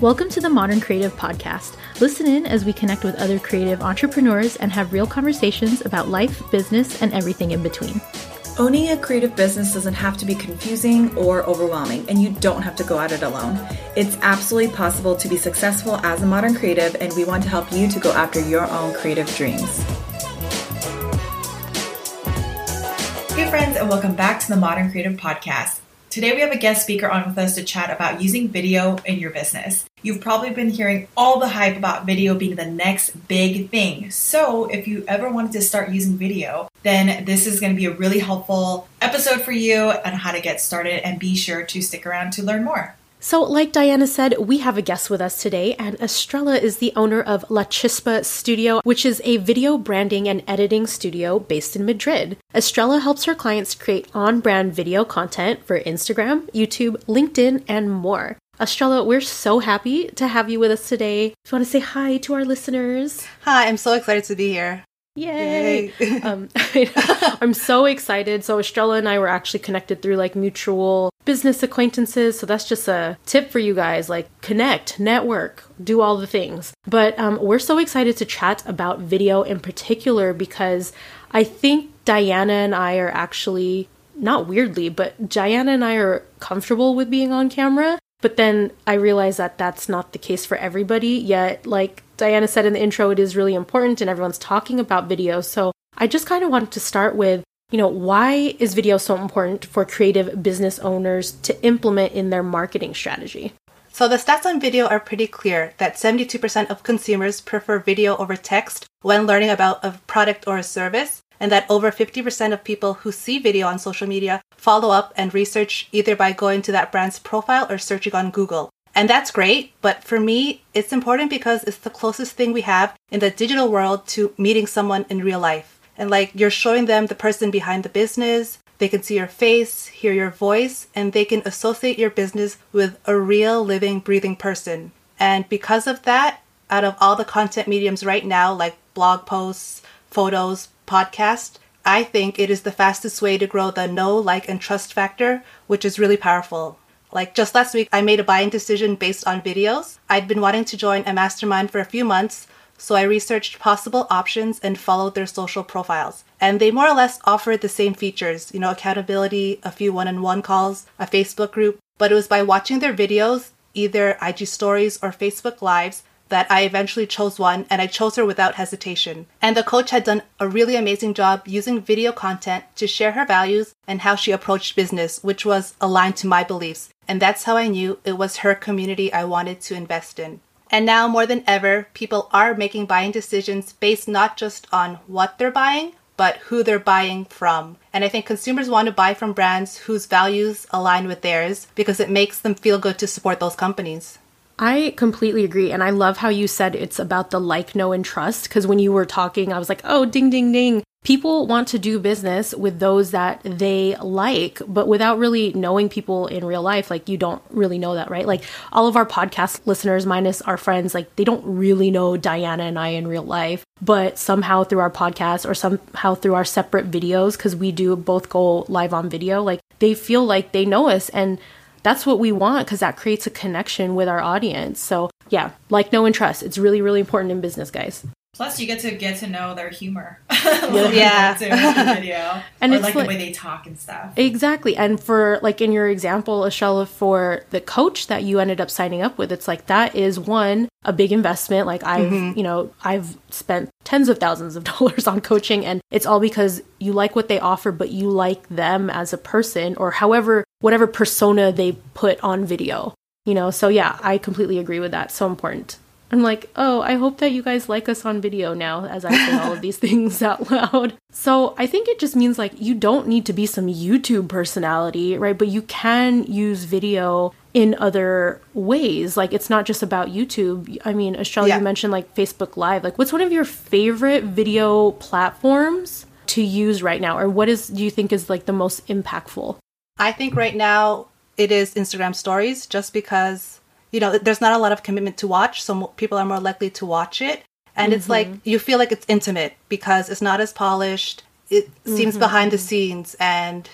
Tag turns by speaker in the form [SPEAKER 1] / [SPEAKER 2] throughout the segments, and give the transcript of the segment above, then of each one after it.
[SPEAKER 1] Welcome to the Modern Creative Podcast. Listen in as we connect with other creative entrepreneurs and have real conversations about life, business, and everything in between.
[SPEAKER 2] Owning a creative business doesn't have to be confusing or overwhelming, and you don't have to go at it alone. It's absolutely possible to be successful as a modern creative, and we want to help you to go after your own creative dreams. Hey, friends, and welcome back to the Modern Creative Podcast. Today, we have a guest speaker on with us to chat about using video in your business. You've probably been hearing all the hype about video being the next big thing. So, if you ever wanted to start using video, then this is going to be a really helpful episode for you on how to get started. And be sure to stick around to learn more.
[SPEAKER 1] So, like Dianuh said, we have a guest with us today, and Estrella is the owner of La Chispa Studio, which is a video branding and editing studio based in Madrid. Estrella helps her clients create on brand video content for Instagram, YouTube, LinkedIn, and more. Estrella, we're so happy to have you with us today. Do you want to say hi to our listeners?
[SPEAKER 3] Hi, I'm so excited to be here.
[SPEAKER 1] Yay! Yay. um, I'm so excited. So Estrella and I were actually connected through like mutual business acquaintances. So that's just a tip for you guys: like connect, network, do all the things. But um, we're so excited to chat about video in particular because I think Dianuh and I are actually not weirdly, but Dianuh and I are comfortable with being on camera. But then I realized that that's not the case for everybody. Yet, like Dianuh said in the intro, it is really important and everyone's talking about video. So I just kind of wanted to start with, you know, why is video so important for creative business owners to implement in their marketing strategy?
[SPEAKER 3] So the stats on video are pretty clear that 72% of consumers prefer video over text when learning about a product or a service, and that over 50% of people who see video on social media follow up and research either by going to that brand's profile or searching on Google. And that's great, but for me, it's important because it's the closest thing we have in the digital world to meeting someone in real life. And like you're showing them the person behind the business, they can see your face, hear your voice, and they can associate your business with a real living, breathing person. And because of that, out of all the content mediums right now, like blog posts, photos, podcasts, I think it is the fastest way to grow the know, like, and trust factor, which is really powerful. Like just last week, I made a buying decision based on videos. I'd been wanting to join a mastermind for a few months, so I researched possible options and followed their social profiles. And they more or less offered the same features, you know, accountability, a few one on one calls, a Facebook group. But it was by watching their videos, either IG stories or Facebook lives, that I eventually chose one and I chose her without hesitation. And the coach had done a really amazing job using video content to share her values and how she approached business, which was aligned to my beliefs. And that's how I knew it was her community I wanted to invest in. And now more than ever, people are making buying decisions based not just on what they're buying, but who they're buying from. And I think consumers want to buy from brands whose values align with theirs because it makes them feel good to support those companies.
[SPEAKER 1] I completely agree. And I love how you said it's about the like, know, and trust. Because when you were talking, I was like, oh, ding, ding, ding. People want to do business with those that they like, but without really knowing people in real life, like you don't really know that, right? Like all of our podcast listeners, minus our friends, like they don't really know Dianuh and I in real life, but somehow through our podcast or somehow through our separate videos, because we do both go live on video, like they feel like they know us. And that's what we want because that creates a connection with our audience. So, yeah, like, know, and trust. It's really, really important in business, guys.
[SPEAKER 2] Plus, you get to get to know their humor.
[SPEAKER 3] yeah,
[SPEAKER 2] video and or it's like, like, the way they talk and stuff.
[SPEAKER 1] Exactly, and for like in your example, Estrella, for the coach that you ended up signing up with, it's like that is one a big investment. Like I've, mm-hmm. you know, I've spent tens of thousands of dollars on coaching, and it's all because you like what they offer, but you like them as a person, or however, whatever persona they put on video. You know, so yeah, I completely agree with that. So important. I'm like, oh, I hope that you guys like us on video now as I say all of these things out loud. So I think it just means like you don't need to be some YouTube personality, right? But you can use video in other ways. Like it's not just about YouTube. I mean, Estrella, yeah. you mentioned like Facebook Live. Like, what's one of your favorite video platforms to use right now? Or what is do you think is like the most impactful?
[SPEAKER 3] I think right now it is Instagram stories just because you know, there's not a lot of commitment to watch, so people are more likely to watch it. And mm-hmm. it's like mm-hmm. you feel like it's intimate because it's not as polished. It seems mm-hmm. behind the scenes and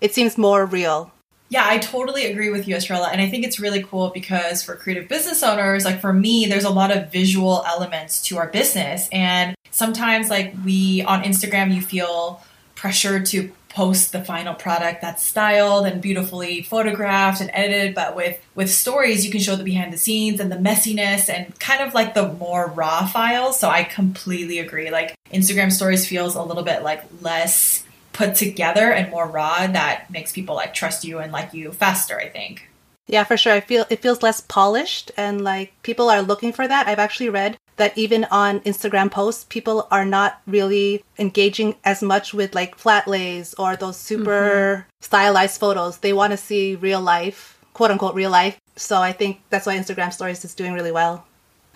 [SPEAKER 3] it seems more real.
[SPEAKER 2] Yeah, I totally agree with you, Estrella. And I think it's really cool because for creative business owners, like for me, there's a lot of visual elements to our business. And sometimes, like we on Instagram, you feel pressure to post the final product that's styled and beautifully photographed and edited but with with stories you can show the behind the scenes and the messiness and kind of like the more raw files. So i completely agree. Like instagram stories feels a little bit like less put together and more raw that makes people like trust you and like you faster i think
[SPEAKER 3] yeah, for sure. I feel it feels less polished and like people are looking for that. I've actually read that even on Instagram posts, people are not really engaging as much with like flat lays or those super mm-hmm. stylized photos. They want to see real life, quote unquote real life. So I think that's why Instagram stories is doing really well.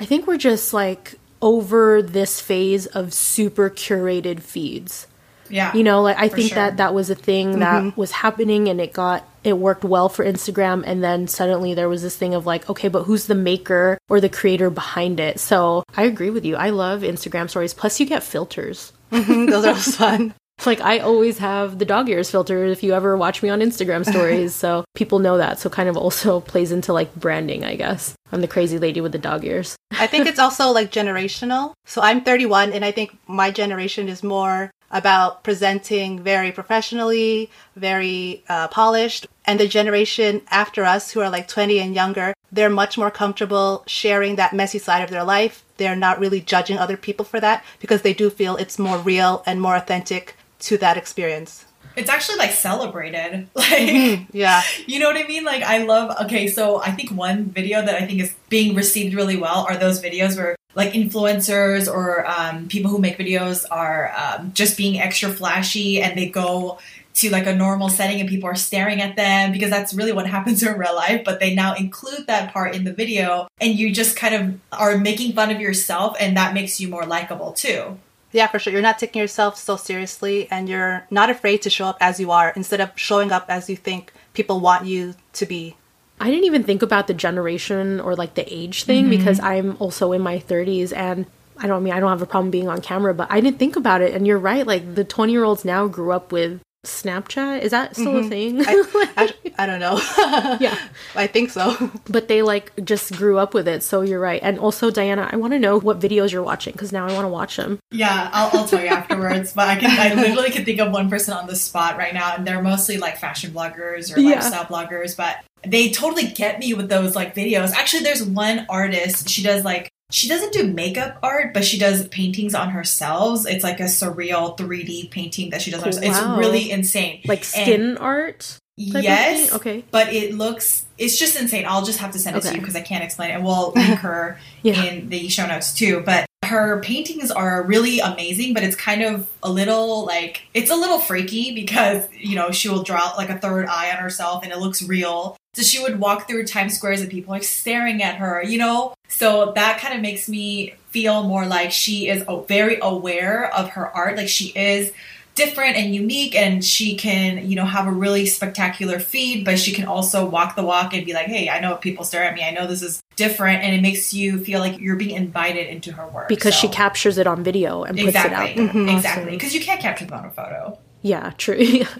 [SPEAKER 1] I think we're just like over this phase of super curated feeds.
[SPEAKER 2] Yeah.
[SPEAKER 1] You know, like I think sure. that that was a thing mm-hmm. that was happening and it got it worked well for Instagram and then suddenly there was this thing of like, okay, but who's the maker or the creator behind it? So, I agree with you. I love Instagram stories. Plus you get filters.
[SPEAKER 3] Mm-hmm. Those are fun.
[SPEAKER 1] like I always have the dog ears filter if you ever watch me on Instagram stories. so people know that. So kind of also plays into like branding, I guess. I'm the crazy lady with the dog ears.
[SPEAKER 3] I think it's also like generational. So I'm 31 and I think my generation is more about presenting very professionally, very uh, polished. And the generation after us who are like 20 and younger, they're much more comfortable sharing that messy side of their life. They're not really judging other people for that because they do feel it's more real and more authentic to that experience
[SPEAKER 2] it's actually like celebrated like
[SPEAKER 3] mm-hmm. yeah
[SPEAKER 2] you know what i mean like i love okay so i think one video that i think is being received really well are those videos where like influencers or um, people who make videos are um, just being extra flashy and they go to like a normal setting and people are staring at them because that's really what happens in real life but they now include that part in the video and you just kind of are making fun of yourself and that makes you more likable too
[SPEAKER 3] yeah, for sure. You're not taking yourself so seriously and you're not afraid to show up as you are instead of showing up as you think people want you to be.
[SPEAKER 1] I didn't even think about the generation or like the age thing mm-hmm. because I'm also in my 30s and I don't I mean I don't have a problem being on camera, but I didn't think about it. And you're right, like the 20 year olds now grew up with Snapchat. Is that still mm-hmm. a thing?
[SPEAKER 3] I, I, I, don't know.
[SPEAKER 1] yeah.
[SPEAKER 3] I think so.
[SPEAKER 1] But they like just grew up with it. So you're right. And also, Dianuh, I want to know what videos you're watching because now I want to watch them.
[SPEAKER 2] Yeah, I'll, I'll tell you afterwards. But I can, I literally can think of one person on the spot right now. And they're mostly like fashion bloggers or yeah. lifestyle bloggers. But they totally get me with those like videos. Actually, there's one artist, she does like she doesn't do makeup art, but she does paintings on herself. It's like a surreal 3D painting that she does. Wow. It's really insane.
[SPEAKER 1] Like skin and art?
[SPEAKER 2] Yes.
[SPEAKER 1] Okay.
[SPEAKER 2] But it looks, it's just insane. I'll just have to send it okay. to you because I can't explain it. We'll link her yeah. in the show notes too. But her paintings are really amazing, but it's kind of a little like, it's a little freaky because, you know, she will draw like a third eye on herself and it looks real. So she would walk through Times Squares and people are staring at her, you know? So that kind of makes me feel more like she is very aware of her art. Like she is different and unique and she can, you know, have a really spectacular feed, but she can also walk the walk and be like, hey, I know people stare at me. I know this is different. And it makes you feel like you're being invited into her work.
[SPEAKER 1] Because so. she captures it on video and puts it out.
[SPEAKER 2] Mm-hmm. Exactly. Because you can't capture them on a photo.
[SPEAKER 1] Yeah, true.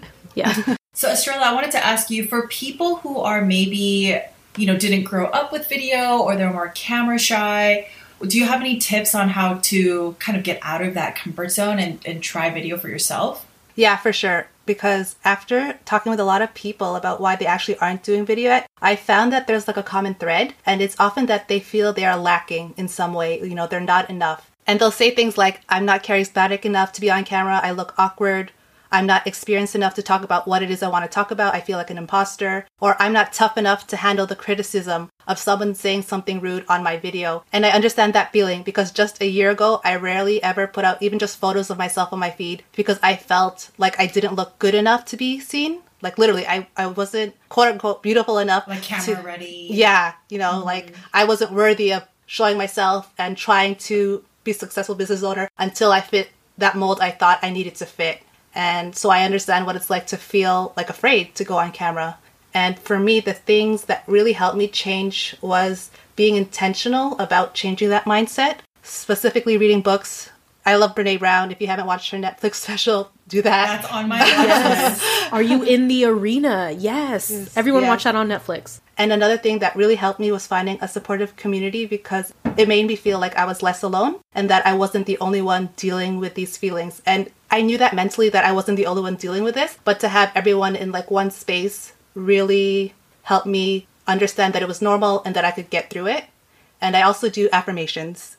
[SPEAKER 1] yeah.
[SPEAKER 2] So, Estrella, I wanted to ask you for people who are maybe, you know, didn't grow up with video or they're more camera shy, do you have any tips on how to kind of get out of that comfort zone and, and try video for yourself?
[SPEAKER 3] Yeah, for sure. Because after talking with a lot of people about why they actually aren't doing video yet, I found that there's like a common thread, and it's often that they feel they are lacking in some way. You know, they're not enough. And they'll say things like, I'm not charismatic enough to be on camera, I look awkward, I'm not experienced enough to talk about what it is I want to talk about. I feel like an imposter. Or I'm not tough enough to handle the criticism of someone saying something rude on my video. And I understand that feeling because just a year ago, I rarely ever put out even just photos of myself on my feed because I felt like I didn't look good enough to be seen. Like literally, I, I wasn't quote unquote beautiful enough.
[SPEAKER 2] Like camera to, ready.
[SPEAKER 3] Yeah. You know, mm-hmm. like I wasn't worthy of showing myself and trying to be successful business owner until I fit that mold I thought I needed to fit. And so I understand what it's like to feel like afraid to go on camera. And for me, the things that really helped me change was being intentional about changing that mindset, specifically reading books I love Brene Brown. If you haven't watched her Netflix special, do that.
[SPEAKER 2] That's on my list.
[SPEAKER 1] Are you in the arena? Yes. Everyone
[SPEAKER 3] yeah.
[SPEAKER 1] watch that on Netflix.
[SPEAKER 3] And another thing that really helped me was finding a supportive community because it made me feel like I was less alone and that I wasn't the only one dealing with these feelings. And I knew that mentally that I wasn't the only one dealing with this, but to have everyone in like one space really helped me understand that it was normal and that I could get through it. And I also do affirmations.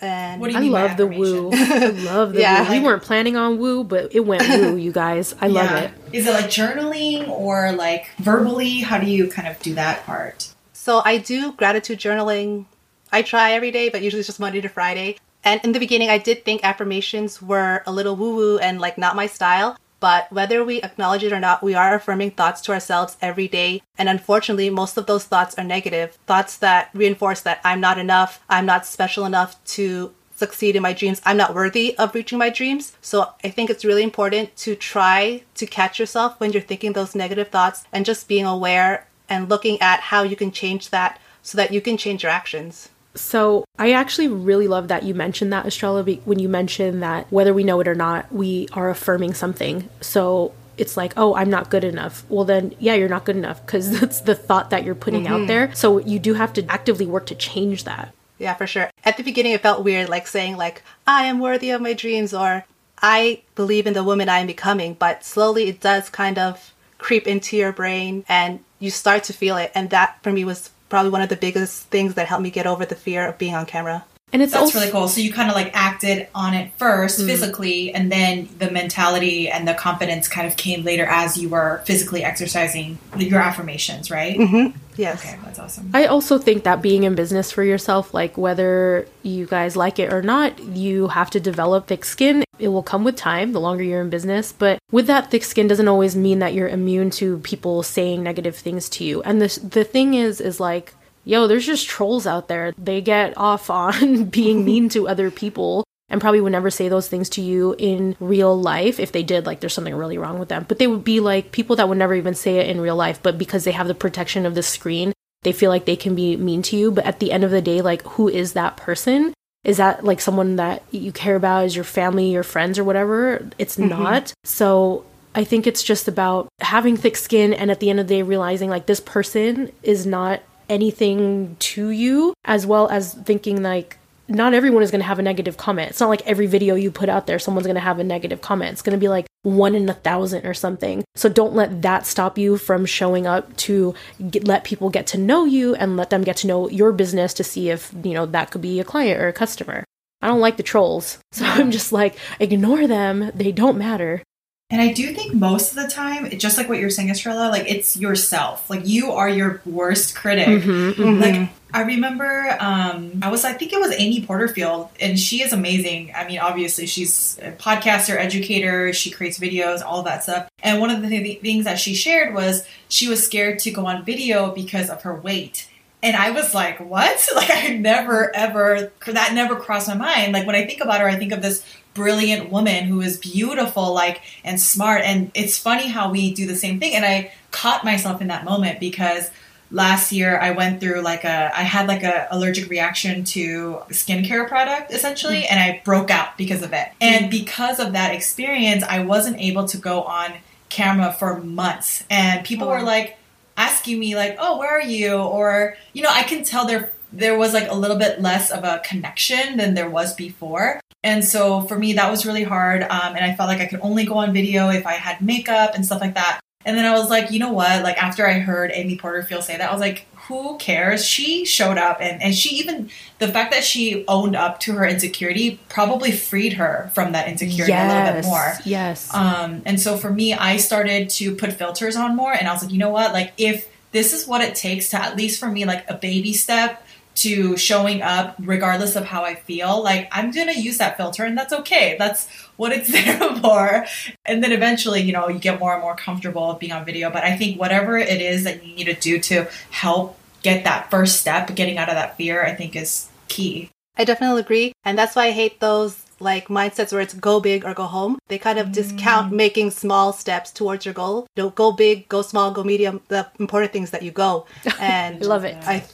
[SPEAKER 3] And
[SPEAKER 2] What do you
[SPEAKER 1] I
[SPEAKER 2] mean
[SPEAKER 1] love the woo. I love the
[SPEAKER 3] Yeah.
[SPEAKER 1] woo. We weren't planning on woo, but it went woo, you guys. I love
[SPEAKER 2] Yeah.
[SPEAKER 1] it.
[SPEAKER 2] Is it like journaling or like verbally? How do you kind of do that part?
[SPEAKER 3] So I do gratitude journaling. I try every day, but usually it's just Monday to Friday. And in the beginning, I did think affirmations were a little woo woo and like not my style. But whether we acknowledge it or not, we are affirming thoughts to ourselves every day. And unfortunately, most of those thoughts are negative thoughts that reinforce that I'm not enough, I'm not special enough to succeed in my dreams, I'm not worthy of reaching my dreams. So I think it's really important to try to catch yourself when you're thinking those negative thoughts and just being aware and looking at how you can change that so that you can change your actions.
[SPEAKER 1] So I actually really love that you mentioned that, Estrella, when you mentioned that whether we know it or not, we are affirming something. So it's like, oh, I'm not good enough. Well, then, yeah, you're not good enough because that's the thought that you're putting out mm-hmm. there. So you do have to actively work to change that.
[SPEAKER 3] Yeah, for sure. At the beginning, it felt weird, like saying like I am worthy of my dreams or I believe in the woman I am becoming. But slowly, it does kind of creep into your brain, and you start to feel it. And that, for me, was probably one of the biggest things that helped me get over the fear of being on camera.
[SPEAKER 1] And it's
[SPEAKER 2] That's
[SPEAKER 1] also
[SPEAKER 2] really cool. So you kind of like acted on it 1st
[SPEAKER 1] Mm.
[SPEAKER 2] physically, and then the mentality and the confidence kind of came later as you were physically exercising your affirmations, right? Mm-hmm.
[SPEAKER 3] Yes.
[SPEAKER 2] Okay, that's awesome.
[SPEAKER 1] I also think that being in business for yourself, like whether you guys like it or not, you have to develop thick skin. It will come with time the longer you're in business. But with that thick skin doesn't always mean that you're immune to people saying negative things to you. And the, the thing is, is like, yo, there's just trolls out there. They get off on being mean to other people and probably would never say those things to you in real life. If they did, like there's something really wrong with them. But they would be like people that would never even say it in real life, but because they have the protection of the screen, they feel like they can be mean to you. But at the end of the day, like who is that person? Is that like someone that you care about? Is your family, your friends, or whatever? It's mm-hmm. not. So I think it's just about having thick skin and at the end of the day realizing like this person is not anything to you, as well as thinking like not everyone is going to have a negative comment. It's not like every video you put out there, someone's going to have a negative comment. It's going to be like one in a thousand or something. So don't let that stop you from showing up to get, let people get to know you and let them get to know your business to see if, you know, that could be a client or a customer. I don't like the trolls. So I'm just like, ignore them. They don't matter.
[SPEAKER 2] And I do think most of the time, just like what you're saying, Estrella, like it's yourself. Like you are your worst critic.
[SPEAKER 1] Mm-hmm,
[SPEAKER 2] Like I remember, um, I was, I think it was Amy Porterfield, and she is amazing. I mean, obviously, she's a podcaster, educator, she creates videos, all that stuff. And one of the th- things that she shared was she was scared to go on video because of her weight. And I was like, what? Like, I never, ever, that never crossed my mind. Like, when I think about her, I think of this brilliant woman who is beautiful, like, and smart. And it's funny how we do the same thing. And I caught myself in that moment because last year I went through like a, I had like a allergic reaction to skincare product essentially, mm. and I broke out because of it. And mm. because of that experience, I wasn't able to go on camera for months. And people were oh. like, asking me like, "Oh, where are you?" Or you know, I can tell there there was like a little bit less of a connection than there was before. And so for me, that was really hard. Um, and I felt like I could only go on video if I had makeup and stuff like that. And then I was like, you know what? Like after I heard Amy Porterfield say that, I was like, who cares? She showed up and, and she even the fact that she owned up to her insecurity probably freed her from that insecurity a little bit more.
[SPEAKER 1] Yes.
[SPEAKER 2] Um, and so for me, I started to put filters on more, and I was like, you know what? Like, if this is what it takes to, at least for me, like a baby step to showing up, regardless of how I feel, like I'm gonna use that filter, and that's okay. That's what it's there for. And then eventually, you know, you get more and more comfortable being on video. But I think whatever it is that you need to do to help get that first step, getting out of that fear, I think is key.
[SPEAKER 3] I definitely agree. And that's why I hate those like mindsets where it's go big or go home. They kind of discount mm. making small steps towards your goal. Don't go big, go small, go medium. The important things that you go. And
[SPEAKER 1] love it.
[SPEAKER 3] I,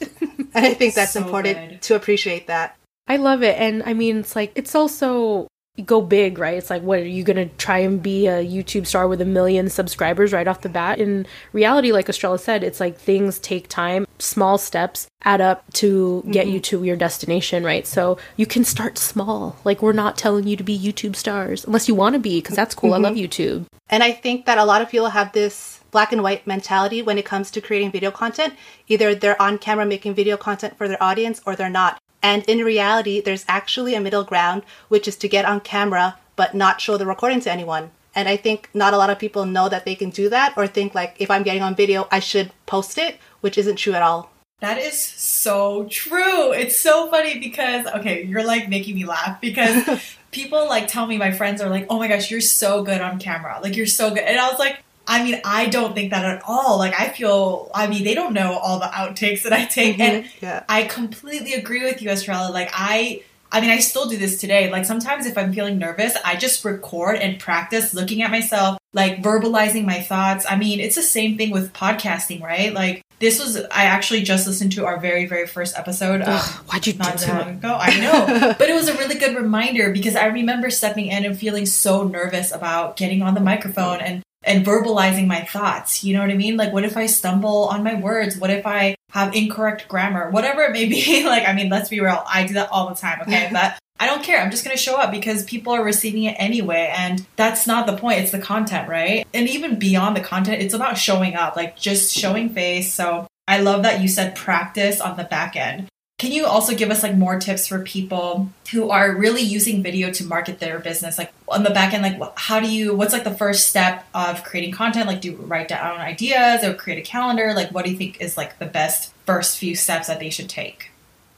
[SPEAKER 3] and I think that's
[SPEAKER 2] So
[SPEAKER 3] important
[SPEAKER 2] good.
[SPEAKER 3] to appreciate that.
[SPEAKER 1] I love it. And I mean, it's like, it's also go big, right? It's like, what are you going to try and be a YouTube star with a million subscribers right off the bat? In reality, like Estrella said, it's like things take time, small steps add up to get mm-hmm. you to your destination, right? So you can start small. Like, we're not telling you to be YouTube stars unless you want to be, because that's cool. Mm-hmm. I love YouTube.
[SPEAKER 3] And I think that a lot of people have this black and white mentality when it comes to creating video content. Either they're on camera making video content for their audience or they're not. And in reality, there's actually a middle ground, which is to get on camera but not show the recording to anyone. And I think not a lot of people know that they can do that or think like if I'm getting on video, I should post it, which isn't true at all.
[SPEAKER 2] That is so true. It's so funny because okay, you're like making me laugh because people like tell me my friends are like, "Oh my gosh, you're so good on camera. Like you're so good." And I was like, I mean, I don't think that at all. Like, I feel, I mean, they don't know all the outtakes that I take. Mm-hmm. And yeah. I completely agree with you, Estrella. Like, I, I mean, I still do this today. Like, sometimes if I'm feeling nervous, I just record and practice looking at myself, like verbalizing my thoughts. I mean, it's the same thing with podcasting, right? Like, this was, I actually just listened to our very, very first episode. Um,
[SPEAKER 1] Why'd you not
[SPEAKER 2] do too long ago. I know. but it was a really good reminder because I remember stepping in and feeling so nervous about getting on the microphone and and verbalizing my thoughts. You know what I mean? Like, what if I stumble on my words? What if I have incorrect grammar? Whatever it may be. like, I mean, let's be real. I do that all the time. Okay. but I don't care. I'm just going to show up because people are receiving it anyway. And that's not the point. It's the content, right? And even beyond the content, it's about showing up, like just showing face. So I love that you said practice on the back end. Can you also give us like more tips for people who are really using video to market their business? Like on the back end, like how do you, what's like the first step of creating content? Like do you write down ideas or create a calendar? Like what do you think is like the best first few steps that they should take?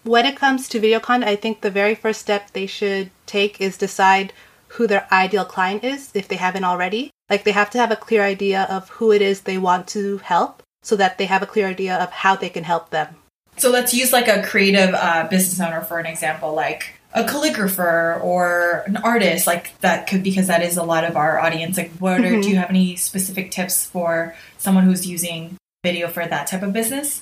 [SPEAKER 3] When it comes to video content, I think the very first step they should take is decide who their ideal client is if they haven't already. Like they have to have a clear idea of who it is they want to help so that they have a clear idea of how they can help them.
[SPEAKER 2] So let's use like a creative uh, business owner for an example, like a calligrapher or an artist, like that could because that is a lot of our audience. Like, what mm-hmm. do you have any specific tips for someone who's using video for that type of business?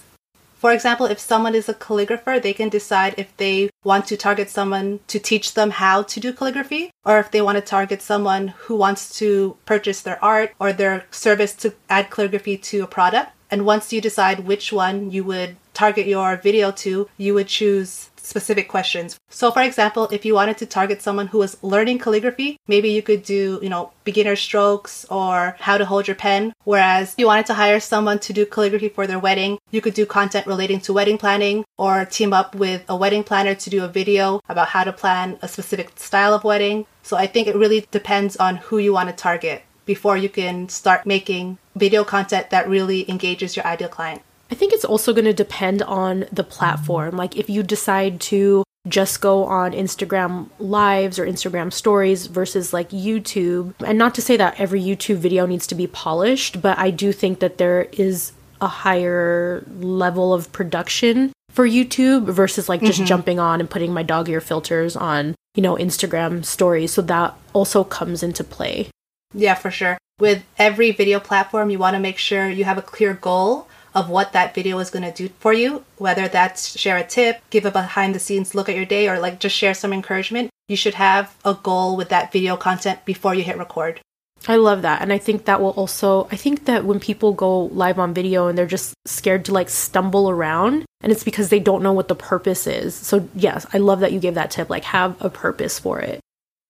[SPEAKER 3] For example, if someone is a calligrapher, they can decide if they want to target someone to teach them how to do calligraphy, or if they want to target someone who wants to purchase their art or their service to add calligraphy to a product. And once you decide which one you would target your video to, you would choose specific questions. So for example, if you wanted to target someone who is learning calligraphy, maybe you could do, you know, beginner strokes or how to hold your pen. Whereas if you wanted to hire someone to do calligraphy for their wedding, you could do content relating to wedding planning or team up with a wedding planner to do a video about how to plan a specific style of wedding. So I think it really depends on who you want to target before you can start making video content that really engages your ideal client.
[SPEAKER 1] I think it's also going to depend on the platform. Like if you decide to just go on Instagram lives or Instagram stories versus like YouTube. And not to say that every YouTube video needs to be polished, but I do think that there is a higher level of production for YouTube versus like just mm-hmm. jumping on and putting my dog ear filters on, you know, Instagram stories. So that also comes into play.
[SPEAKER 3] Yeah, for sure. With every video platform, you want to make sure you have a clear goal of what that video is going to do for you, whether that's share a tip, give a behind the scenes look at your day, or like just share some encouragement. You should have a goal with that video content before you hit record.
[SPEAKER 1] I love that. And I think that will also, I think that when people go live on video and they're just scared to like stumble around, and it's because they don't know what the purpose is. So, yes, I love that you gave that tip. Like, have a purpose for it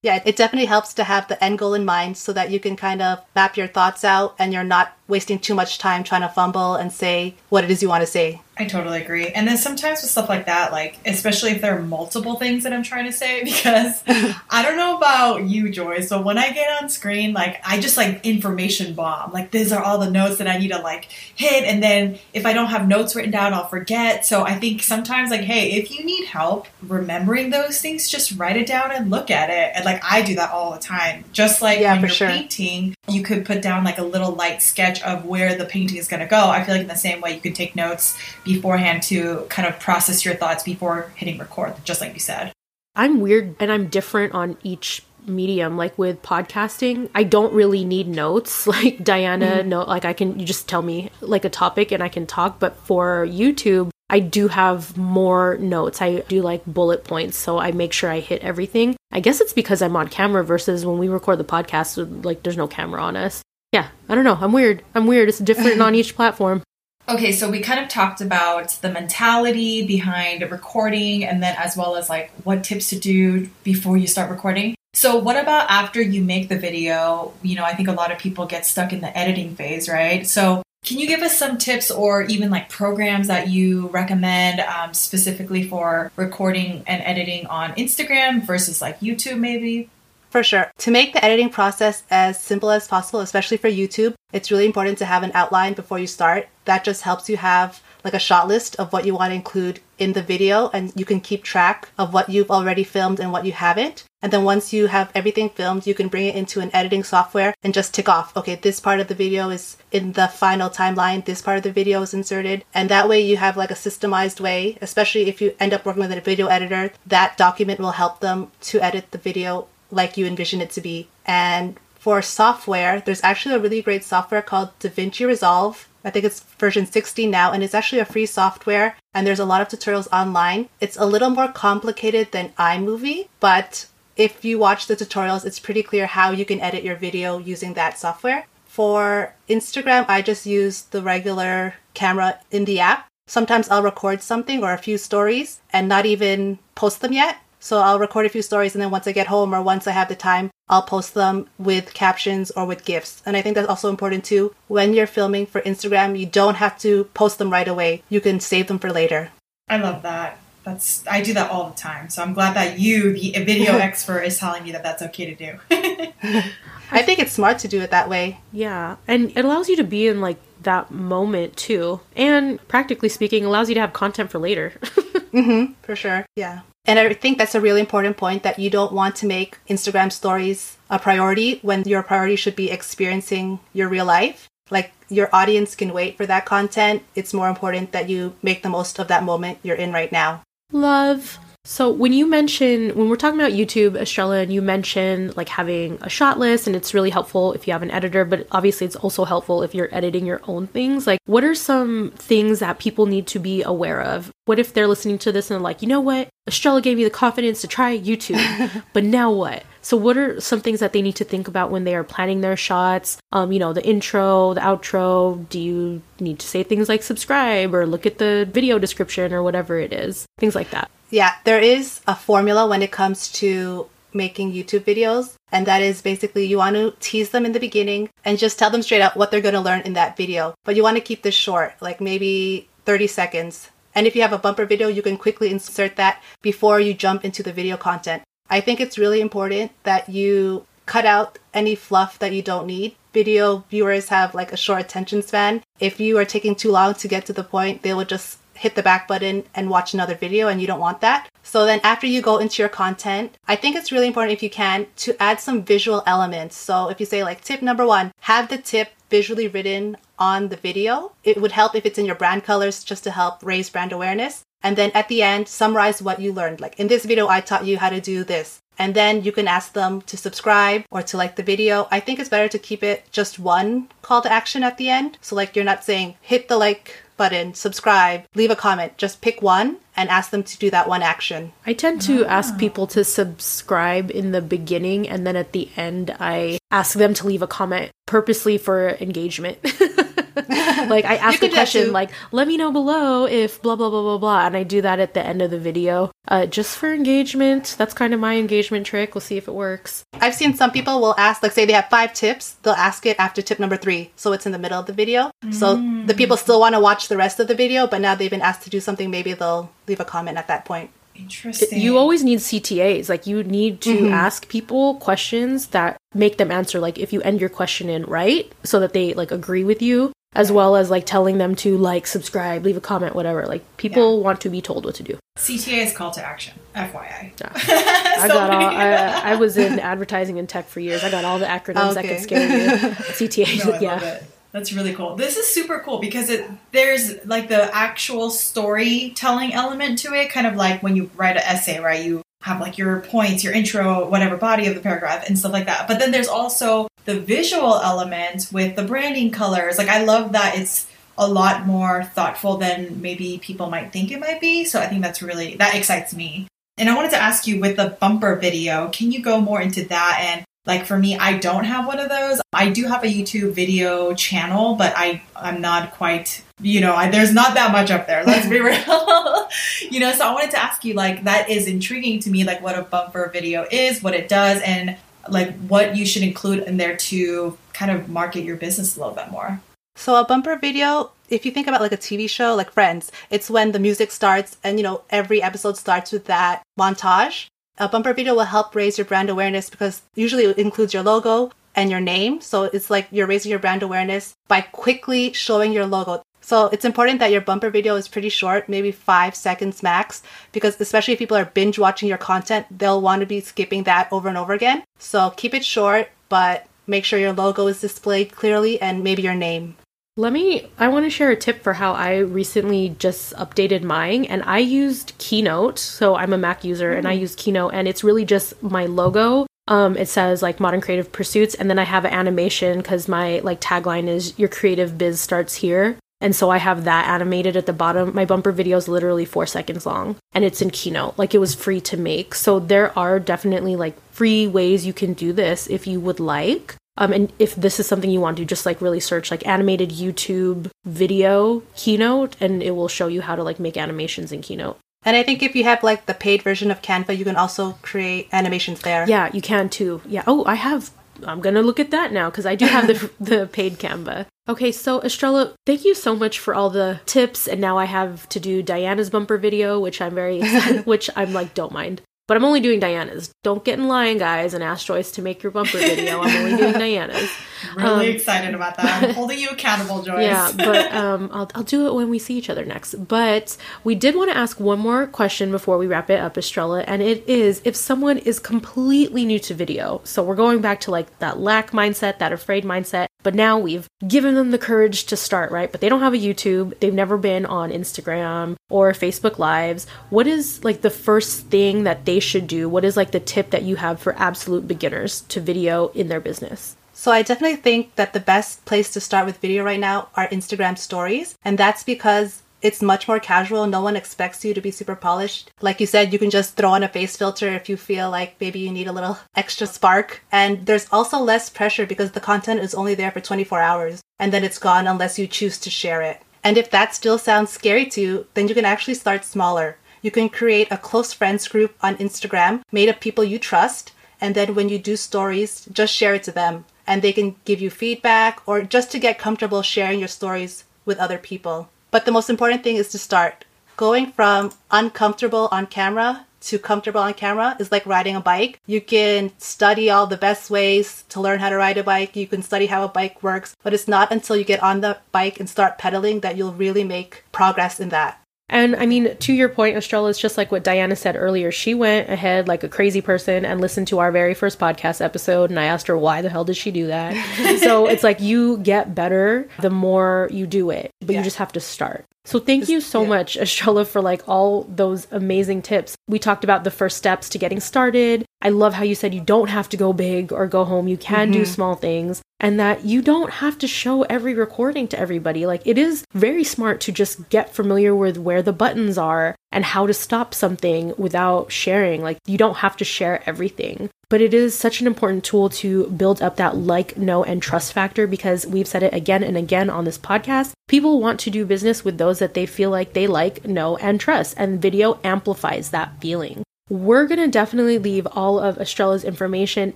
[SPEAKER 3] yeah, it definitely helps to have the end goal in mind so that you can kind of map your thoughts out and you're not wasting too much time trying to fumble and say what it is you want to say.
[SPEAKER 2] I totally agree. And then sometimes with stuff like that, like especially if there are multiple things that I'm trying to say, because I don't know about you, Joyce, but when I get on screen, like I just like information bomb. Like these are all the notes that I need to like hit, and then if I don't have notes written down, I'll forget. So I think sometimes like, hey, if you need help remembering those things, just write it down and look at it. And like I do that all the time. Just like yeah, when you're sure. painting, you could put down like a little light sketch of where the painting is going to go. I feel like in the same way you can take notes beforehand to kind of process your thoughts before hitting record, just like you said.
[SPEAKER 1] I'm weird and I'm different on each medium like with podcasting i don't really need notes like dianuh mm-hmm. no like i can you just tell me like a topic and i can talk but for youtube I do have more notes. I do like bullet points, so I make sure I hit everything. I guess it's because I'm on camera versus when we record the podcast, like there's no camera on us. Yeah, I don't know. I'm weird. I'm weird. It's different on each platform.
[SPEAKER 2] Okay, so we kind of talked about the mentality behind recording and then as well as like what tips to do before you start recording. So, what about after you make the video? You know, I think a lot of people get stuck in the editing phase, right? So, can you give us some tips or even like programs that you recommend um, specifically for recording and editing on Instagram versus like YouTube, maybe?
[SPEAKER 3] For sure. To make the editing process as simple as possible, especially for YouTube, it's really important to have an outline before you start. That just helps you have like a shot list of what you want to include in the video and you can keep track of what you've already filmed and what you haven't. And then once you have everything filmed, you can bring it into an editing software and just tick off, okay, this part of the video is in the final timeline, this part of the video is inserted. And that way you have like a systemized way, especially if you end up working with a video editor, that document will help them to edit the video like you envision it to be. And for software, there's actually a really great software called DaVinci Resolve I think it's version 16 now, and it's actually a free software, and there's a lot of tutorials online. It's a little more complicated than iMovie, but if you watch the tutorials, it's pretty clear how you can edit your video using that software. For Instagram, I just use the regular camera in the app. Sometimes I'll record something or a few stories and not even post them yet. So I'll record a few stories and then once I get home or once I have the time, I'll post them with captions or with GIFs. And I think that's also important too. When you're filming for Instagram, you don't have to post them right away. You can save them for later.
[SPEAKER 2] I love that. That's I do that all the time. So I'm glad that you, the video expert, is telling me that that's okay to do.
[SPEAKER 3] I think it's smart to do it that way.
[SPEAKER 1] Yeah, and it allows you to be in like that moment too, and practically speaking, allows you to have content for later.
[SPEAKER 3] mm-hmm, for sure. Yeah. And I think that's a really important point that you don't want to make Instagram stories a priority when your priority should be experiencing your real life. Like your audience can wait for that content. It's more important that you make the most of that moment you're in right now.
[SPEAKER 1] Love. So when you mention when we're talking about YouTube, Estrella, and you mentioned like having a shot list, and it's really helpful if you have an editor, but obviously it's also helpful if you're editing your own things. Like, what are some things that people need to be aware of? What if they're listening to this and like, you know what, Estrella gave me the confidence to try YouTube, but now what? So, what are some things that they need to think about when they are planning their shots? Um, you know, the intro, the outro. Do you need to say things like subscribe or look at the video description or whatever it is? Things like that.
[SPEAKER 3] Yeah, there is a formula when it comes to making YouTube videos. And that is basically you want to tease them in the beginning and just tell them straight up what they're going to learn in that video. But you want to keep this short, like maybe 30 seconds. And if you have a bumper video, you can quickly insert that before you jump into the video content. I think it's really important that you cut out any fluff that you don't need. Video viewers have like a short attention span. If you are taking too long to get to the point, they will just hit the back button and watch another video and you don't want that. So then after you go into your content, I think it's really important if you can to add some visual elements. So if you say like tip number one, have the tip visually written on the video. It would help if it's in your brand colors just to help raise brand awareness. And then at the end, summarize what you learned. Like in this video, I taught you how to do this. And then you can ask them to subscribe or to like the video. I think it's better to keep it just one call to action at the end. So like you're not saying hit the like button, subscribe, leave a comment. Just pick one and ask them to do that one action.
[SPEAKER 1] I tend to ah. ask people to subscribe in the beginning and then at the end I ask them to leave a comment purposely for engagement. like I ask a question like, let me know below if blah blah blah blah blah, and I do that at the end of the video, uh, just for engagement. That's kind of my engagement trick. We'll see if it works.
[SPEAKER 3] I've seen some people will ask, like, say they have five tips, they'll ask it after tip number three, so it's in the middle of the video. Mm. So the people still want to watch the rest of the video, but now they've been asked to do something, maybe they'll leave a comment at that point.
[SPEAKER 2] Interesting.
[SPEAKER 1] You always need CTAs. Like you need to mm-hmm. ask people questions that make them answer. Like if you end your question in right, so that they like agree with you, as well as like telling them to like, subscribe, leave a comment, whatever. Like people yeah. want to be told what to do.
[SPEAKER 2] CTA is call to action. FYI.
[SPEAKER 1] Yeah. I got all. I, I, was in advertising and tech for years. I got all the acronyms okay. that could scare you. CTA.
[SPEAKER 2] No, yeah. That's really cool. This is super cool because it there's like the actual storytelling element to it, kind of like when you write an essay, right? You have like your points, your intro, whatever body of the paragraph and stuff like that. But then there's also the visual element with the branding colors. Like I love that it's a lot more thoughtful than maybe people might think it might be. So I think that's really, that excites me. And I wanted to ask you with the bumper video, can you go more into that? And like for me, I don't have one of those. I do have a YouTube video channel, but I, I'm not quite, you know, I, there's not that much up there. Let's be real. you know, so I wanted to ask you, like, that is intriguing to me, like what a bumper video is, what it does, and like what you should include in there to kind of market your business a little bit more.
[SPEAKER 3] So a bumper video, if you think about like a TV show, like Friends, it's when the music starts and you know every episode starts with that montage. A bumper video will help raise your brand awareness because usually it includes your logo and your name. So it's like you're raising your brand awareness by quickly showing your logo. So it's important that your bumper video is pretty short, maybe five seconds max, because especially if people are binge watching your content, they'll want to be skipping that over and over again. So keep it short, but make sure your logo is displayed clearly and maybe your name.
[SPEAKER 1] Let me, I want to share a tip for how I recently just updated mine and I used Keynote. So I'm a Mac user mm. and I mm. use Keynote and it's really just my logo. Um, it says like modern creative pursuits and then I have an animation because my like tagline is your creative biz starts here. And so I have that animated at the bottom. My bumper video is literally four seconds long and it's in Keynote. Like it was free to make. So there are definitely like free ways you can do this if you would like. Um, and if this is something you want to do, just like really search like animated YouTube video Keynote, and it will show you how to like make animations in Keynote.
[SPEAKER 3] And I think if you have like the paid version of Canva, you can also create animations there.
[SPEAKER 1] Yeah, you can too. Yeah. Oh, I have. I'm gonna look at that now because I do have the the paid Canva. Okay, so Estrella, thank you so much for all the tips, and now I have to do Dianuh's bumper video, which I'm very, which I'm like, don't mind. But I'm only doing Dianuh's. Don't get in line, guys, and ask Joyce to make your bumper video. I'm only doing Dianuh's.
[SPEAKER 2] Really um, excited about that. I'm holding you accountable, Joyce.
[SPEAKER 1] Yeah, but um, I'll, I'll do it when we see each other next. But we did want to ask one more question before we wrap it up, Estrella, and it is if someone is completely new to video. So we're going back to like that lack mindset, that afraid mindset. But now we've given them the courage to start, right? But they don't have a YouTube. They've never been on Instagram or Facebook Lives. What is like the first thing that they should do? What is like the tip that you have for absolute beginners to video in their business?
[SPEAKER 3] So I definitely think that the best place to start with video right now are Instagram stories. And that's because it's much more casual. No one expects you to be super polished. Like you said, you can just throw on a face filter if you feel like maybe you need a little extra spark. And there's also less pressure because the content is only there for 24 hours and then it's gone unless you choose to share it. And if that still sounds scary to you, then you can actually start smaller. You can create a close friends group on Instagram made of people you trust. And then when you do stories, just share it to them. And they can give you feedback or just to get comfortable sharing your stories with other people. But the most important thing is to start. Going from uncomfortable on camera to comfortable on camera is like riding a bike. You can study all the best ways to learn how to ride a bike. You can study how a bike works, but it's not until you get on the bike and start pedaling that you'll really make progress in that.
[SPEAKER 1] And I mean, to your point, Estrella, it's just like what Dianuh said earlier. She went ahead like a crazy person and listened to our very first podcast episode. And I asked her, why the hell did she do that? so it's like you get better the more you do it, but yeah. you just have to start. So thank you so yeah. much, Estrella, for like all those amazing tips. We talked about the first steps to getting started. I love how you said you don't have to go big or go home. You can mm-hmm. do small things and that you don't have to show every recording to everybody. Like it is very smart to just get familiar with where the buttons are and how to stop something without sharing. Like you don't have to share everything. But it is such an important tool to build up that like, know, and trust factor because we've said it again and again on this podcast. People want to do business with those that they feel like they like, know, and trust, and video amplifies that feeling. We're going to definitely leave all of Estrella's information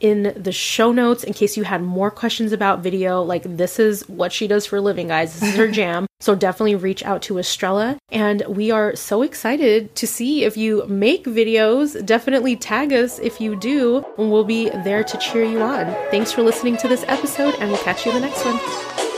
[SPEAKER 1] in the show notes in case you had more questions about video. Like, this is what she does for a living, guys. This is her jam. So, definitely reach out to Estrella. And we are so excited to see if you make videos. Definitely tag us if you do, and we'll be there to cheer you on. Thanks for listening to this episode, and we'll catch you in the next one.